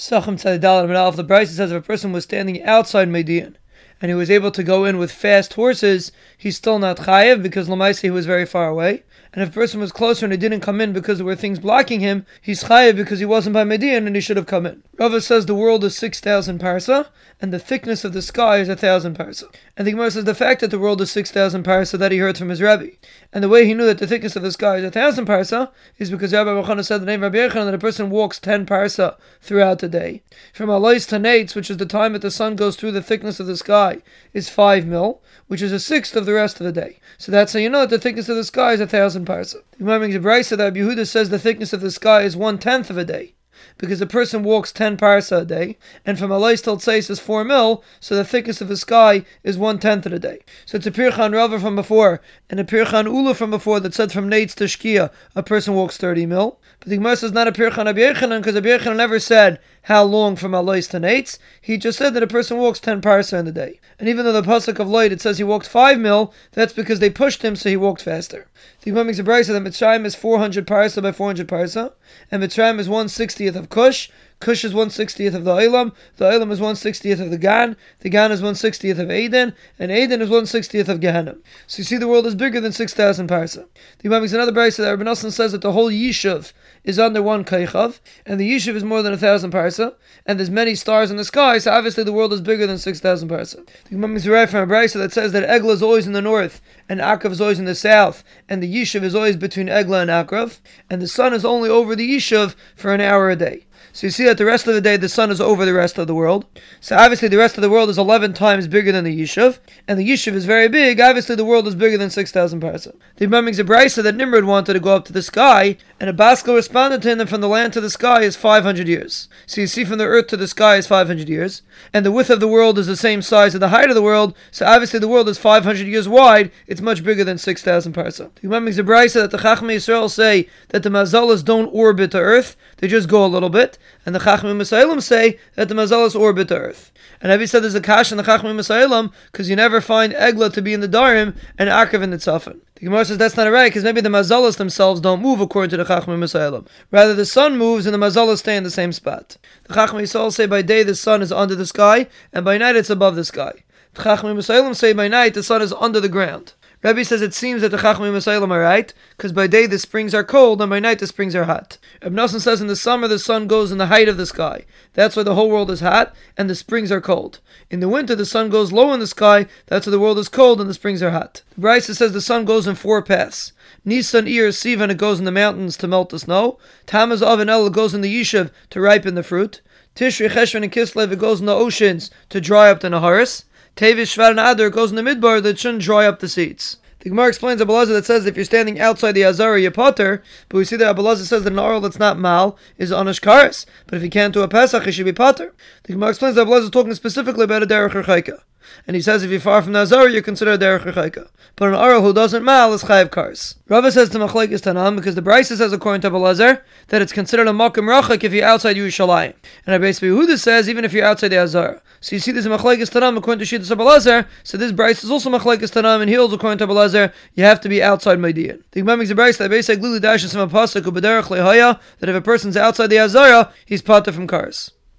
Pesachim Tzadidal and Alf, the brisa says if a person was standing outside Modiin and he was able to go in with fast horses, he's still not chayev because Lamaisi he was very far away. And if a person was closer and he didn't come in because there were things blocking him, he's chayev because he wasn't by Modiin and he should have come in. Rava says the world is 6,000 parsa and the thickness of the sky is a thousand parsa. And the Gemara says the fact that the world is 6,000 parsa that he heard from his Rebbe. And the way he knew that the thickness of the sky is a thousand parsa is because Rabbi Bachana said the name Rabbi Yechon that a person walks 10 parsa throughout the day. From Alais to Nates, which is the time that the sun goes through the thickness of the sky, is 5 mil, which is a sixth of the rest of the day. So that's how you know that the thickness of the sky is a thousand parsa. The a brisa that Yehuda says the thickness of the sky is one tenth of a day because a person walks 10 parsa a day, and from Alais till Tseis is 4 mil, so the thickness of the sky is one tenth of a day. So it's a Pirchan Rava from before, and a Pirchan Ula from before that said from Nates to Shkia, a person walks 30 mil. But the Gemara says not a Pirchan Abyechanan, because Abyechanan never said how long from Alais to Nates. He just said that a person walks 10 parsa in the day. And even though the Pasuk of Lot, it says he walked 5 mil, that's because they pushed him, so he walked faster. The Gemara makes a brisa that Mitzrayim is 400 parsa by 400 parsa, and Mitzrayim is 160th of Kush, Kush is 160th of the Eilam, the Eilam is 160th of the Gan, the Gan is 160th of Aden, and Aden is 160th of Gehenna. So you see the world is bigger than 6,000 parsa. The Imam makes another brisa that Rabbi says that the whole Yishuv is under one Kaichav, and the Yishuv is more than a thousand parsa, and there's many stars in the sky, so obviously the world is bigger than 6,000 parsa. The Imam makes a right from a brisa that says that Egla is always in the north, and Akrav is always in the south, and the Yishuv is always between Egla and Akrav, and the sun is only over the Yishuv for an hour a day. So you see that the rest of the day the sun is over the rest of the world. So obviously the rest of the world is 11 times bigger than the Yishuv, and the Yishuv is very big. Obviously the world is bigger than 6,000 parsa. The Imam makes a brisa that Nimrod wanted to go up to the sky, and Abasko responded to him that from the land to the sky is 500 years. So you see from the earth to the sky is 500 years, and the width of the world is the same size as the height of the world, so obviously the world is 500 years wide, it's much bigger than 6,000 parsa. The Imam makes a brisa that the Chachmei Yisrael say that the Mazalas don't orbit the earth, they just go a little bit, and the Chachmei Masailim say that the Mazalas orbit the earth. And Avi said there's a kash in the Chachmei Masailim because you never find Egla to be in the Darim and Akrav in the Tzafin. The Gemara says that's not right because maybe the Mazalas themselves don't move according to the Chachmei Masailim. Rather, the sun moves and the Mazalas stay in the same spot. The Chachmei Yisrael say by day the sun is under the sky and by night it's above the sky. The Chachmei Masailim say by night the sun is under the ground. Rabbi says it seems that the Chachmei Masailim are right, because by day the springs are cold and by night the springs are hot. Ibn Nassan says in the summer the sun goes in the height of the sky. That's why the whole world is hot and the springs are cold. In the winter the sun goes low in the sky. That's why the world is cold and the springs are hot. Brisa says the sun goes in four paths. Nisan, Iyar, Sivan it goes in the mountains to melt the snow. Tammuz, Av, and El goes in the Yishuv to ripen the fruit. Tishri, Cheshvan, and Kislev it goes in the oceans to dry up the Naharis. Tevis, Shvat, and Adar goes in the Midbar that shouldn't dry up the seeds. The Gemara explains Abelazar that says if you're standing outside the Azara, you're patur, but we see that Abelazar says that an that's not mal is onish karis. But if you can't do a Pesach, he should be patur. The Gemara explains that Abelazar is talking specifically about a derech rechaika. And he says if you're far from the Azara, you're considered derech rechaika. But an arel who doesn't mal is chayav kars. Rava says to Machlaik is Tanam because the Brisa says according to Abelazar that it's considered a makim rachak if you're outside Yerushalayim. And Rabbi Yehuda says even if you're outside the Azar. So you see this Machlaik is Tanam according to Shittas Abelazar. So this Brisa is also Machlaik is Tanam and he according to Abelazar you have to be outside Modiin. The Gemara makes a Brisa that basically Glili Dash is from a pasuk that if a person's outside the Azara, he's patur from cars.